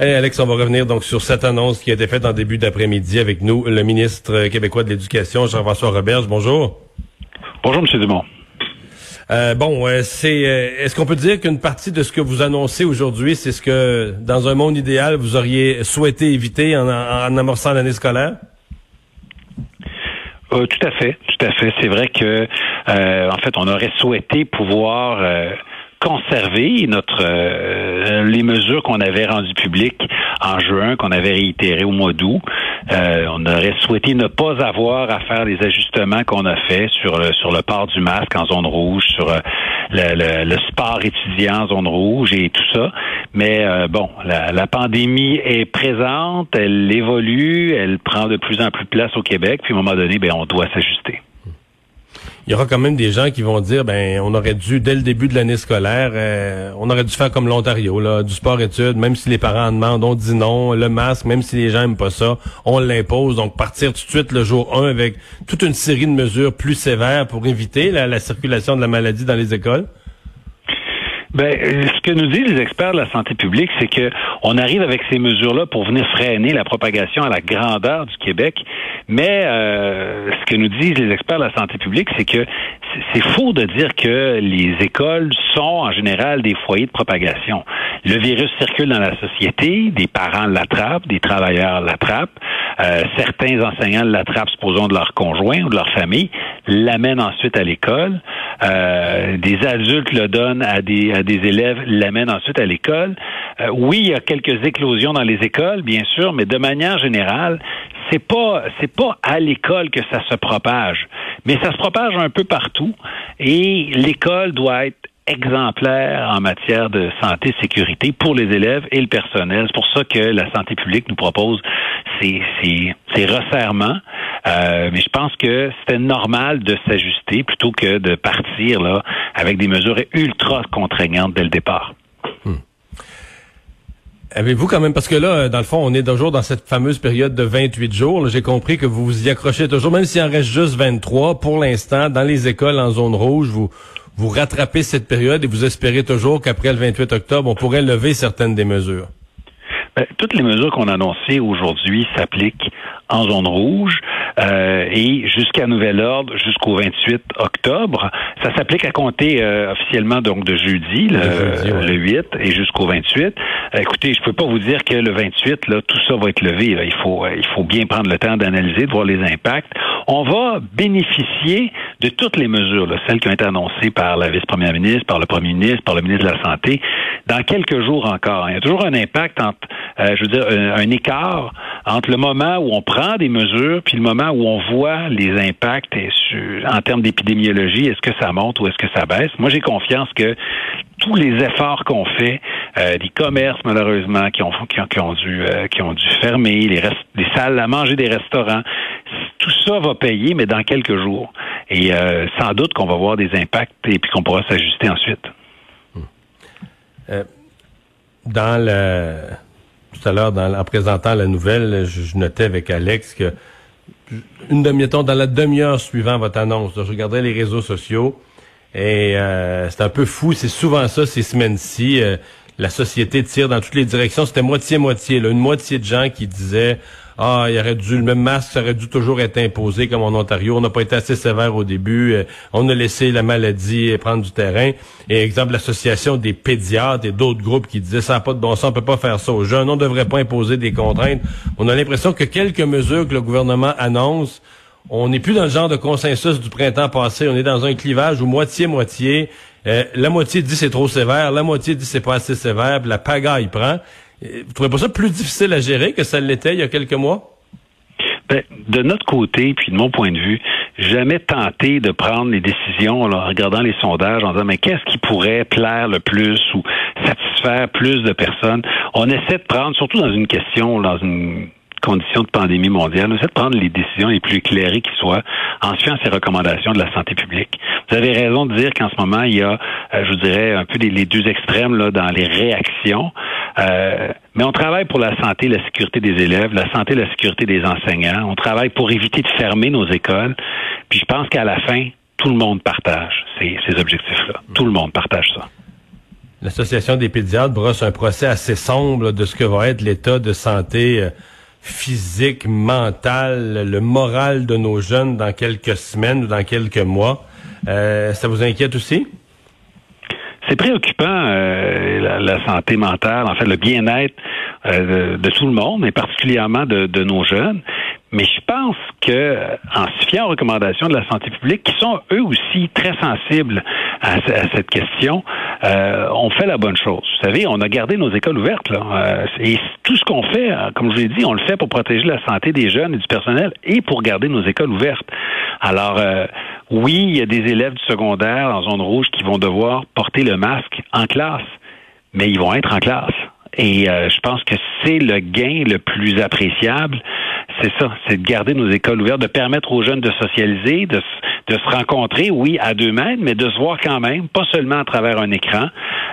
Hey Alex, on va revenir donc sur cette annonce qui a été faite en début d'après-midi avec nous, le ministre québécois de l'Éducation, Jean-François Roberge. Bonjour. Bonjour, M. Dumont. Euh, bon, euh, c'est euh, est-ce qu'on peut dire qu'une partie de ce que vous annoncez aujourd'hui, c'est ce que dans un monde idéal vous auriez souhaité éviter en, en amorçant l'année scolaire? tout à fait, tout à fait. C'est vrai que en fait, on aurait souhaité pouvoir conserver notre euh, les mesures qu'on avait rendues publiques en juin, qu'on avait réitérées au mois d'août. Euh, on aurait souhaité ne pas avoir à faire les ajustements qu'on a fait sur le, sur le port du masque en zone rouge, sur euh, le, le, sport étudiant en zone rouge et tout ça. Mais bon, la, pandémie est présente, elle évolue, elle prend de plus en plus place au Québec, puis à un moment donné, ben, on doit s'ajuster il y aura quand même des gens qui vont dire ben on aurait dû dès le début de l'année scolaire euh, on aurait dû faire comme l'Ontario là du sport études même si les parents en demandent on dit non le masque même si les gens aiment pas ça on l'impose. Donc partir tout de suite le jour 1 avec toute une série de mesures plus sévères pour éviter la circulation de la maladie dans les écoles ben, ce que nous disent les experts de la santé publique, c'est que on arrive avec ces mesures-là pour venir freiner la propagation à la grandeur du Québec. Mais euh, ce que nous disent les experts de la santé publique, c'est que c'est faux de dire que les écoles sont en général des foyers de propagation. Le virus circule dans la société, des parents l'attrapent, des travailleurs l'attrapent, euh, certains enseignants l'attrapent, supposons, de leur conjoint ou de leur famille, l'amènent ensuite à l'école, euh, des adultes le donnent à des des élèves l'amènent ensuite à l'école. Euh, oui, il y a quelques éclosions dans les écoles, bien sûr, mais de manière générale, c'est pas c'est pas à l'école que ça se propage, mais ça se propage un peu partout et l'école doit être exemplaire en matière de santé sécurité pour les élèves et le personnel. C'est pour ça que la santé publique nous propose ces, ces, ces resserrements. Euh, mais je pense que c'était normal de s'ajuster plutôt que de partir là avec des mesures ultra contraignantes dès le départ. Hmm. Avez-vous quand même, parce que là, dans le fond, on est toujours dans cette fameuse période de 28 jours. J'ai compris que vous vous y accrochez toujours, même s'il en reste juste 23 pour l'instant, dans les écoles en zone rouge, vous, vous rattrapez cette période et vous espérez toujours qu'après le 28 octobre, on pourrait lever certaines des mesures. Ben, toutes les mesures qu'on a annoncées aujourd'hui s'appliquent en zone rouge euh, et jusqu'à nouvel ordre jusqu'au 28 octobre. Ça s'applique à compter euh, officiellement donc de jeudi, le, 8 et jusqu'au 28. Euh, écoutez, je peux pas vous dire que le 28 là tout ça va être levé. Il faut il faut bien prendre le temps d'analyser, de voir les impacts. On va bénéficier de toutes les mesures, là, celles qui ont été annoncées par la vice-première ministre, par le premier ministre, par le ministre de la Santé, dans quelques jours encore. Il y a toujours un impact entre, je veux dire, un écart entre le moment où on prend des mesures puis le moment où on voit les impacts en termes d'épidémiologie, est-ce que ça monte ou est-ce que ça baisse? Moi, j'ai confiance que tous les efforts qu'on fait, euh, des commerces malheureusement qui ont qui ont, dû euh, qui ont dû fermer, les, les salles à manger des restaurants, tout ça va payer, mais dans quelques jours. Et euh, sans doute qu'on va voir des impacts et puis qu'on pourra s'ajuster ensuite. dans le tout à l'heure, en présentant la nouvelle, je, notais avec Alex que une demi dans la demi-heure suivant votre annonce, je regardais les réseaux sociaux et euh, c'est un peu fou. C'est souvent ça ces semaines-ci. Euh, la société tire dans toutes les directions. C'était moitié-moitié. Une moitié de gens qui disaient ah, il aurait dû, le même masque ça aurait dû toujours être imposé comme en Ontario. On n'a pas été assez sévère au début. Euh, on a laissé la maladie prendre du terrain. Et exemple, l'association des pédiatres et d'autres groupes qui disaient ça n'a pas de bon sens, on peut pas faire ça aux jeunes, on ne devrait pas imposer des contraintes. On a l'impression que quelques mesures que le gouvernement annonce, on n'est plus dans le genre de consensus du printemps passé. On est dans un clivage où moitié-moitié. Euh, la moitié dit c'est trop sévère, la moitié dit c'est pas assez sévère, puis la pagaille prend. Vous trouvez pas ça plus difficile à gérer que ça l'était il y a quelques mois? Ben, de notre côté, puis de mon point de vue, jamais tenté de prendre les décisions en regardant les sondages, en disant mais qu'est-ce qui pourrait plaire le plus ou satisfaire plus de personnes? On essaie de prendre, surtout dans une question, dans une conditions de pandémie mondiale, c'est de prendre les décisions les plus éclairées qui soient en suivant ces recommandations de la santé publique. Vous avez raison de dire qu'en ce moment, il y a, euh, je vous dirais, un peu les, deux extrêmes là, dans les réactions. Euh, mais on travaille pour la santé la sécurité des élèves, la santé la sécurité des enseignants. On travaille pour éviter de fermer nos écoles. Puis je pense qu'à la fin, tout le monde partage ces, ces objectifs-là. Tout le monde partage ça. l'Association des pédiatres brosse un procès assez sombre de ce que va être l'état de santé euh, physique, mental, le moral de nos jeunes dans quelques semaines ou dans quelques mois. Euh, ça vous inquiète aussi? C'est préoccupant, euh, la, santé mentale, en fait, le bien-être de, tout le monde, mais particulièrement de, de nos jeunes. Mais je pense que, en se fiant aux recommandations de la santé publique, qui sont eux aussi très sensibles à, cette question, euh, on fait la bonne chose. Vous savez, on a gardé nos écoles ouvertes. Là, euh, et tout ce qu'on fait, euh, comme je vous l'ai dit, on le fait pour protéger la santé des jeunes et du personnel et pour garder nos écoles ouvertes. Alors, oui, il y a des élèves du secondaire en zone rouge qui vont devoir porter le masque en classe, mais ils vont être en classe. Et je pense que c'est le gain le plus appréciable c'est ça, c'est de garder nos écoles ouvertes, de permettre aux jeunes de socialiser, de, de se rencontrer, oui, à deux mètres, mais de se voir quand même, pas seulement à travers un écran,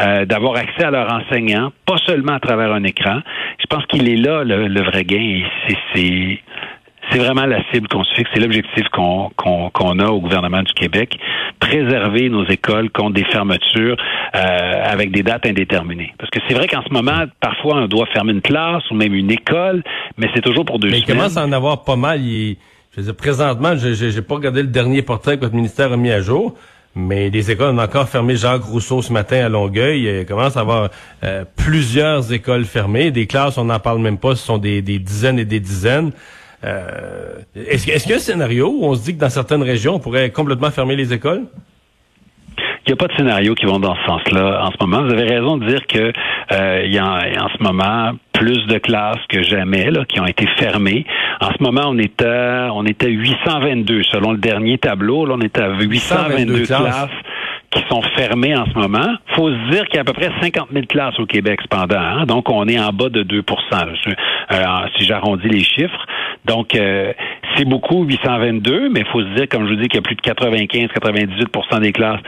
euh, d'avoir accès à leurs enseignants, pas seulement à travers un écran. Je pense qu'il est là le, vrai gain. C'est c'est vraiment la cible qu'on se fixe, c'est l'objectif qu'on qu'on a au gouvernement du Québec, préserver nos écoles contre des fermetures euh, avec des dates indéterminées. Parce que c'est vrai qu'en ce moment, parfois, on doit fermer une classe ou même une école, mais c'est toujours pour deux mais semaines. Mais il commence à en avoir pas mal. Je veux dire, présentement, je n'ai pas regardé le dernier portrait que votre ministère a mis à jour, mais des écoles ont encore fermé Jacques Rousseau ce matin à Longueuil. Il commence à avoir euh, plusieurs écoles fermées. Des classes, on n'en parle même pas, ce sont des, dizaines et des dizaines. Euh, est-ce, qu'il y a un scénario où on se dit que dans certaines régions, on pourrait complètement fermer les écoles? Il n'y a pas de scénario qui vont dans ce sens-là en ce moment. Vous avez raison de dire que euh, il y a en ce moment plus de classes que jamais qui ont été fermées. En ce moment, on est à, on est à 822 selon le dernier tableau. Là, on est à 822 classes qui sont fermées en ce moment. faut se dire qu'il y a à peu près 50 000 classes au Québec cependant. Hein. Donc, on est en bas de 2% euh, si j'arrondis les chiffres. Donc, euh, c'est beaucoup, 822, mais il faut se dire, comme je vous dis, qu'il y a plus de 95-98% des classes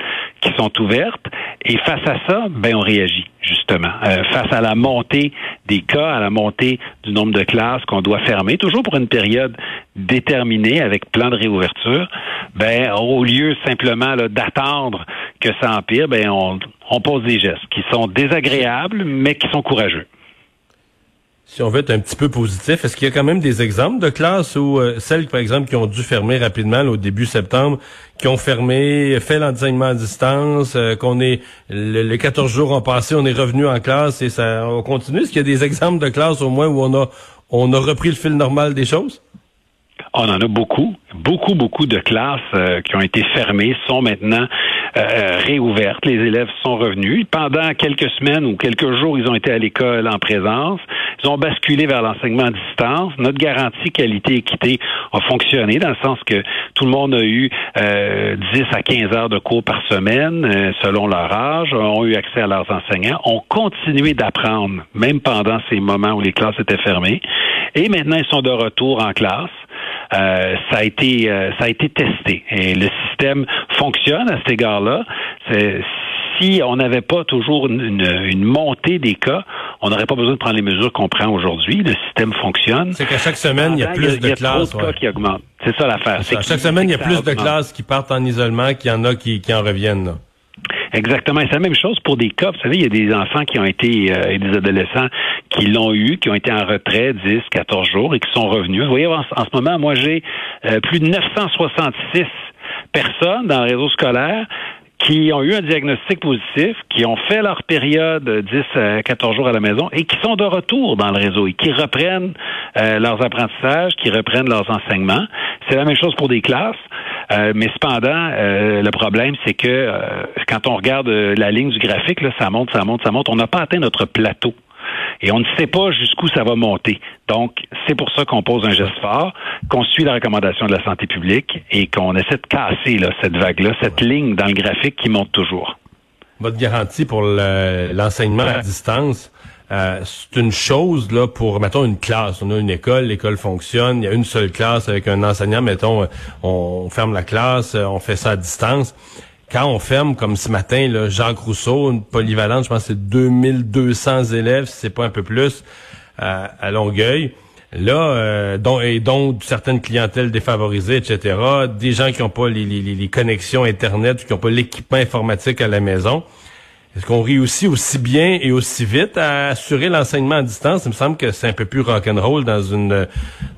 qui sont ouvertes. Et face à ça, ben on réagit, justement. Euh, face à la montée des cas, à la montée du nombre de classes qu'on doit fermer, toujours pour une période déterminée avec plan de réouverture, ben au lieu simplement d'attendre que ça empire, ben on, on pose des gestes qui sont désagréables, mais qui sont courageux si on veut être un petit peu positif, est-ce qu'il y a quand même des exemples de classes où euh, celles, par exemple, qui ont dû fermer rapidement au début septembre, qui ont fermé, fait l'enseignement à distance, euh, qu'on est les 14 jours ont passé, on est revenu en classe et ça on continue? Est-ce qu'il y a des exemples de classes au moins où on a on a repris le fil normal des choses? On en a beaucoup, beaucoup, beaucoup de classes euh, qui ont été fermées sont maintenant euh, réouvertes. Les élèves sont revenus. Pendant quelques semaines ou quelques jours, ils ont été à l'école en présence. Ils ont basculé vers l'enseignement à distance. Notre garantie qualité-équité a fonctionné dans le sens que tout le monde a eu euh, 10 à 15 heures de cours par semaine euh, selon leur âge, ont eu accès à leurs enseignants, ont continué d'apprendre même pendant ces moments où les classes étaient fermées. Et maintenant, ils sont de retour en classe. Euh, ça a été euh, ça a été testé et le système fonctionne à cet égard-là. Si on n'avait pas toujours une, montée des cas, on n'aurait pas besoin de prendre les mesures qu'on prend aujourd'hui. Le système fonctionne. C'est qu'à chaque semaine, il y a plus de classes. cas qui augmentent. C'est ça l'affaire. Chaque semaine, il y a plus de classes qui partent en isolement qu'il y en a qui, qui en reviennent. Là. Exactement. C'est la même chose pour des cas. Vous savez, il y a des enfants qui ont été euh, et des adolescents qui l'ont eu, qui ont été en retrait 10, 14 jours et qui sont revenus. Vous voyez, en, ce moment, moi, j'ai euh, plus de 966 personnes dans le réseau scolaire qui ont eu un diagnostic positif, qui ont fait leur période 10 à 14 jours à la maison et qui sont de retour dans le réseau et qui reprennent euh, leurs apprentissages, qui reprennent leurs enseignements. C'est la même chose pour des classes. Euh, mais cependant, euh, le problème, c'est que quand on regarde la ligne du graphique, là, ça monte, ça monte, ça monte. On n'a pas atteint notre plateau. Et on ne sait pas jusqu'où ça va monter. Donc, c'est pour ça qu'on pose un geste fort, qu'on suit la recommandation de la santé publique et qu'on essaie de casser là, cette vague-là, cette ligne dans le graphique qui monte toujours. Votre garantie pour l'enseignement à distance, euh, c'est une chose là pour mettons une classe. On a une école, l'école fonctionne, il y a une seule classe avec un enseignant. Mettons, on ferme la classe, on fait ça à distance quand on ferme, comme ce matin, là, Jacques Rousseau, une polyvalente, je pense que c'est 2200 élèves, si c'est pas un peu plus, à, Longueuil. Là, euh, dont, et donc certaines clientèles défavorisées, etc., des gens qui n'ont pas les, les, connexions Internet, qui n'ont pas l'équipement informatique à la maison. est-ce qu'on réussit aussi bien et aussi vite à assurer l'enseignement à distance? Il me semble que c'est un peu plus rock'n'roll dans une,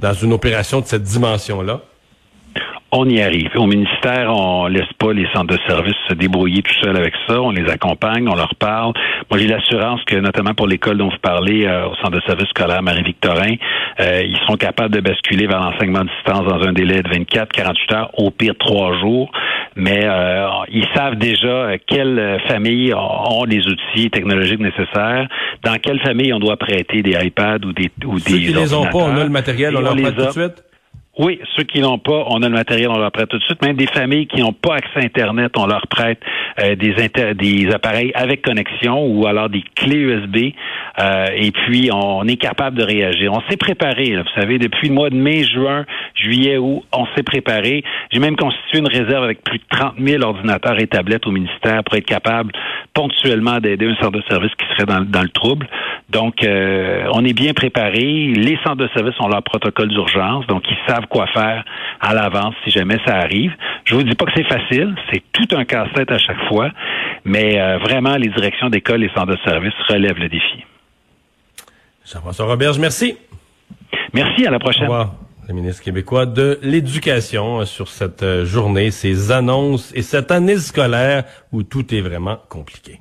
dans une opération de cette dimension-là on y arrive. Au ministère, on laisse pas les centres de services se débrouiller tout seuls avec ça. On les accompagne, on leur parle. Moi, j'ai l'assurance que, notamment pour l'école dont vous parlez, euh, au centre de services scolaire Marie-Victorin, euh, ils seront capables de basculer vers l'enseignement à distance dans un délai de 24, 48 heures, au pire trois jours. Mais euh, ils savent déjà quelles familles ont les outils technologiques nécessaires, dans quelle famille on doit prêter des iPads ou des ou Ceux des qui les ont pas, on a le matériel, on leur prête tout de suite? Oui, ceux qui n'ont pas, on a le matériel, on leur prête tout de suite. Même des familles qui n'ont pas accès à Internet, on leur prête euh, des, des appareils avec connexion ou alors des clés USB. Euh, et puis, on est capable de réagir. On s'est préparé, vous savez, depuis le mois de mai, juin, juillet, août, on s'est préparé. J'ai même constitué une réserve avec plus de 30 000 ordinateurs et tablettes au ministère pour être capable ponctuellement d'aider un centre de service qui serait dans, le trouble. Donc, euh, on est bien préparé. Les centres de service ont leur protocole d'urgence, donc ils savent quoi faire à l'avance si jamais ça arrive. Je vous dis pas que c'est facile, c'est tout un casse-tête à chaque fois, mais euh, vraiment, les directions d'école et centres de service relèvent le défi. Jean-François Roberge, merci. Merci, à la prochaine. Au revoir. Le ministre québécois de l'Éducation euh, sur cette euh, journée, ces annonces et cette année scolaire où tout est vraiment compliqué.